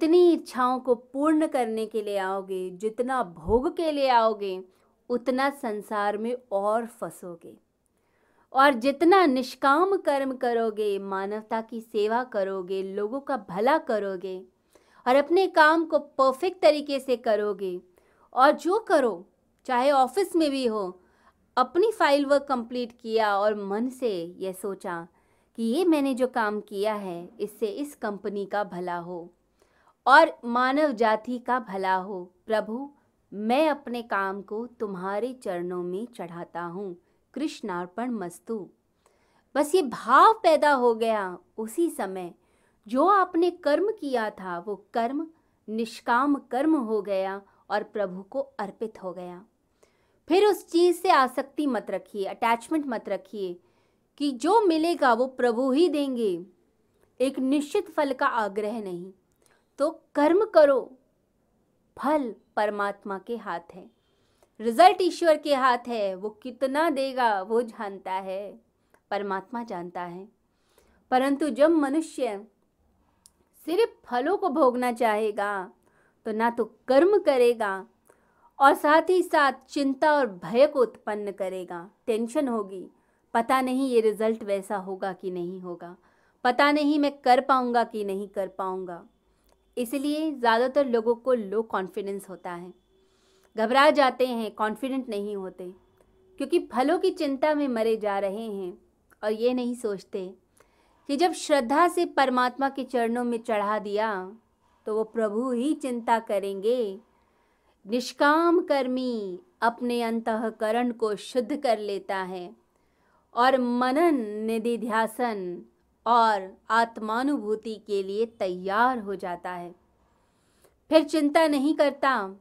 जितनी इच्छाओं को पूर्ण करने के लिए आओगे, जितना भोग के लिए आओगे, उतना संसार में और फंसोगे। और जितना निष्काम कर्म करोगे, मानवता की सेवा करोगे, लोगों का भला करोगे, और अपने काम को परफेक्ट तरीके से करोगे, और जो करो, चाहे ऑफ़िस में भी हो, अपनी फ़ाइल वर्क कंप्लीट किया और मन से यह सोचा कि ये मैंने जो काम किया है, इससे इस कंपनी का भला हो। और मानव जाति का भला हो। प्रभु, मैं अपने काम को तुम्हारे चरणों में चढ़ाता हूँ। कृष्णार्पण मस्तु। बस ये भाव पैदा हो गया उसी समय। जो आपने कर्म किया था, वो कर्म, निष्काम कर्म हो गया और प्रभु को अर्पित हो गया। फिर उस चीज़ से आसक्ति मत रखिए अटैचमेंट मत रखिए कि जो मिलेगा वो प्रभु ही देंगे। एक निश्चित फल का आग्रह नहीं। तो कर्म करो। फल परमात्मा के हाथ है। रिज़ल्ट ईश्वर के हाथ है। वो कितना देगा, वो जानता है। परमात्मा जानता है। परंतु जब मनुष्य सिर्फ़ फलों को भोगना चाहेगा तो ना तो कर्म करेगा और साथ ही साथ चिंता और भय को उत्पन्न करेगा। टेंशन होगी। पता नहीं ये रिज़ल्ट वैसा होगा कि नहीं होगा। पता नहीं मैं कर पाऊँगा कि नहीं कर पाऊँगा। इसलिए ज़्यादातर लोगों को लो कॉन्फिडेंस होता है। घबरा जाते हैं, कॉन्फिडेंट नहीं होते, क्योंकि फलों की चिंता में मरे जा रहे हैं और ये नहीं सोचते कि जब श्रद्धा से परमात्मा के चरणों में चढ़ा दिया तो वो प्रभु ही चिंता करेंगे। निष्काम कर्मी अपने अंतकरण को शुद्ध कर लेता है और मनन निधि ध्यासन और आत्मानुभूति के लिए तैयार हो जाता है। फिर चिंता नहीं करता,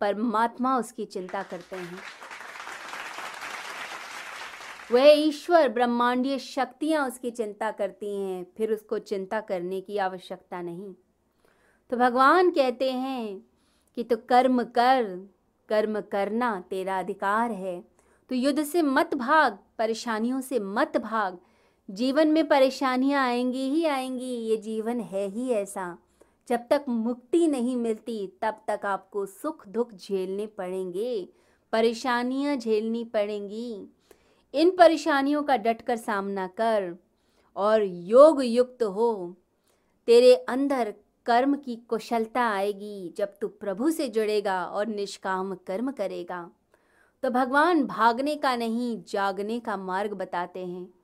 परमात्मा उसकी चिंता करते हैं। वह ईश्वर, ब्रह्मांडीय शक्तियाँ उसकी चिंता करती हैं, फिर उसको चिंता करने की आवश्यकता नहीं। तो भगवान कहते हैं कि तो कर्म कर, कर्म करना तेरा अधिकार है। तो युद्ध से मत भाग, परेशानियों से मत भाग जीवन में परेशानियाँ आएँगी ही आएँगी, ये जीवन है ही ऐसा। जब तक मुक्ति नहीं मिलती, तब तक आपको सुख दुख झेलने पड़ेंगे, परेशानियाँ झेलनी पड़ेंगी। इन परेशानियों का डटकर सामना कर और योग युक्त हो। तेरे अंदर कर्म की कुशलता आएगी, जब तू प्रभु से जुड़ेगा और निष्काम कर्म करेगा। तो भगवान भागने का नहीं, जागने का मार्ग बताते हैं।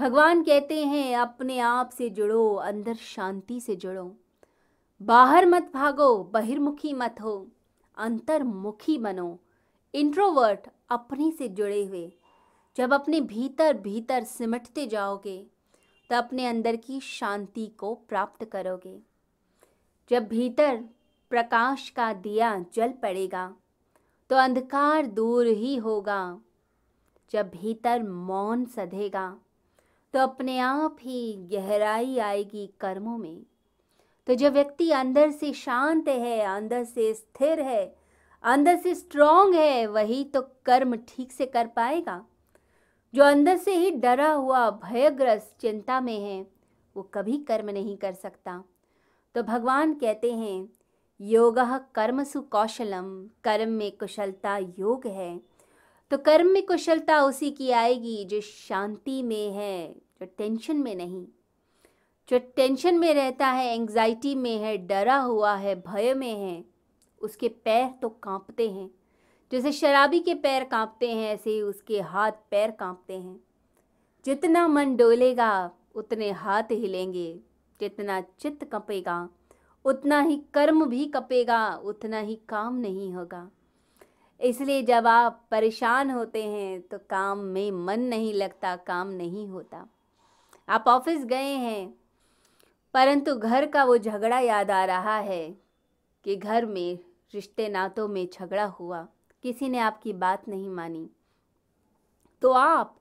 भगवान कहते हैं, अपने आप से जुड़ो, अंदर शांति से जुड़ो। बाहर मत भागो, बहिर्मुखी मत हो। अंतर्मुखी बनो। इंट्रोवर्ट अपने से जुड़े हुए। जब अपने भीतर भीतर सिमटते जाओगे तो अपने अंदर की शांति को प्राप्त करोगे। जब भीतर प्रकाश का दिया जल पड़ेगा तो अंधकार दूर ही होगा। जब भीतर मौन सधेगा तो अपने आप ही गहराई आएगी कर्मों में। तो जो व्यक्ति अंदर से शांत है, अंदर से स्थिर है, अंदर से स्ट्रांग है, वही तो कर्म ठीक से कर पाएगा। जो अंदर से ही डरा हुआ, भयग्रस्त चिंता में है, वो कभी कर्म नहीं कर सकता। तो भगवान कहते हैं, योग कर्मसु कौशलम, कर्म में कुशलता योग है। तो कर्म में कुशलता उसी की आएगी जो शांति में है जो टेंशन में नहीं, जो टेंशन में रहता है एंग्जाइटी में है, डरा हुआ है, भय में है, उसके पैर तो कांपते हैं। जैसे शराबी के पैर कांपते हैं, ऐसे ही उसके हाथ पैर कांपते हैं। जितना मन डोलेगा, उतने हाथ हिलेंगे। जितना चित्त कपेगा, उतना ही कर्म भी कपेगा, उतना ही काम नहीं होगा। इसलिए जब आप परेशान होते हैं तो काम में मन नहीं लगता, काम नहीं होता। आप ऑफ़िस गए हैं, परंतु घर का वो झगड़ा याद आ रहा है कि घर में, रिश्ते नातों में झगड़ा हुआ। किसी ने आपकी बात नहीं मानी। तो आप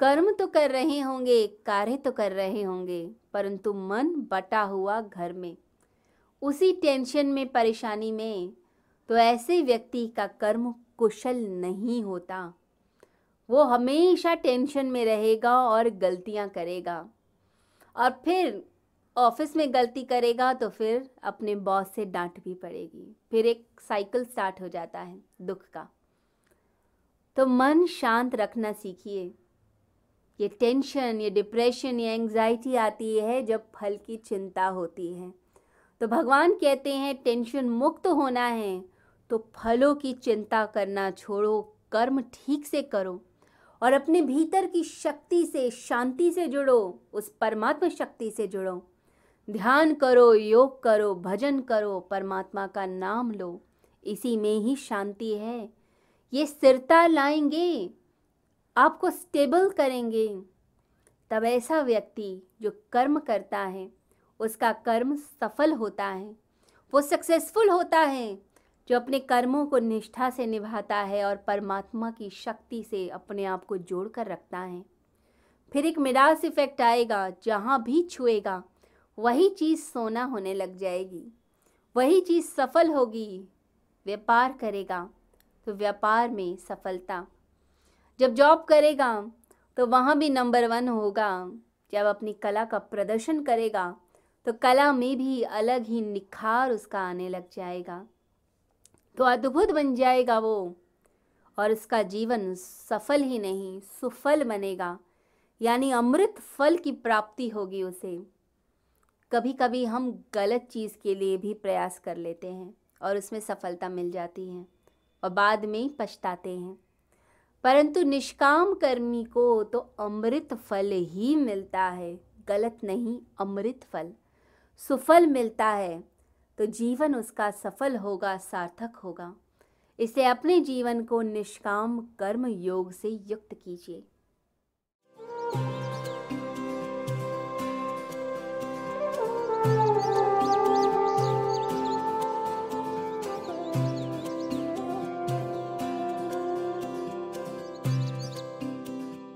कर्म तो कर रहे होंगे, कार्य तो कर रहे होंगे, परंतु मन बटा हुआ घर में। उसी टेंशन में, परेशानी में तो ऐसे व्यक्ति का कर्म कुशल नहीं होता। वो हमेशा टेंशन में रहेगा और गलतियाँ करेगा। और फिर ऑफ़िस में गलती करेगा तो फिर अपने बॉस से डांट भी पड़ेगी। फिर एक साइकिल स्टार्ट हो जाता है दुख का। तो मन शांत रखना सीखिए। ये टेंशन, ये डिप्रेशन, ये एंजाइटी आती है जब फल की चिंता होती है। तो भगवान कहते हैं, टेंशन मुक्त होना है तो फलों की चिंता करना छोड़ो, कर्म ठीक से करो। और अपने भीतर की शक्ति से, शांति से जुड़ो, उस परमात्मा शक्ति से जुड़ो। ध्यान करो, योग करो, भजन करो, परमात्मा का नाम लो। इसी में ही शांति है। ये स्थिरता लाएँगे, आपको स्टेबल करेंगे। तब ऐसा व्यक्ति जो कर्म करता है, उसका कर्म सफल होता है। वो सक्सेसफुल होता है। जो अपने कर्मों को निष्ठा से निभाता है और परमात्मा की शक्ति से अपने आप को जोड़ कर रखता है। फिर एक मिडास इफ़ेक्ट आएगा, जहाँ भी छुएगा, वही चीज़ सोना होने लग जाएगी। वही चीज़ सफल होगी, व्यापार करेगा तो व्यापार में सफलता। जब जॉब करेगा तो वहाँ भी नंबर वन होगा। जब अपनी कला का प्रदर्शन करेगा तो कला में भी अलग ही निखार उसका आने लग जाएगा। तो अद्भुत बन जाएगा वो। और उसका जीवन सफल ही नहीं, सुफल बनेगा। यानी अमृत फल की प्राप्ति होगी उसे। कभी कभी हम गलत चीज़ के लिए भी प्रयास कर लेते हैं और उसमें सफलता मिल जाती है और बाद में ही पछताते हैं। परंतु निष्काम कर्मी को तो अमृत फल ही मिलता है। गलत नहीं, अमृत फल। सुफल मिलता है। तो जीवन उसका सफल होगा, सार्थक होगा। इसे अपने जीवन को निष्काम कर्म योग से युक्त कीजिए।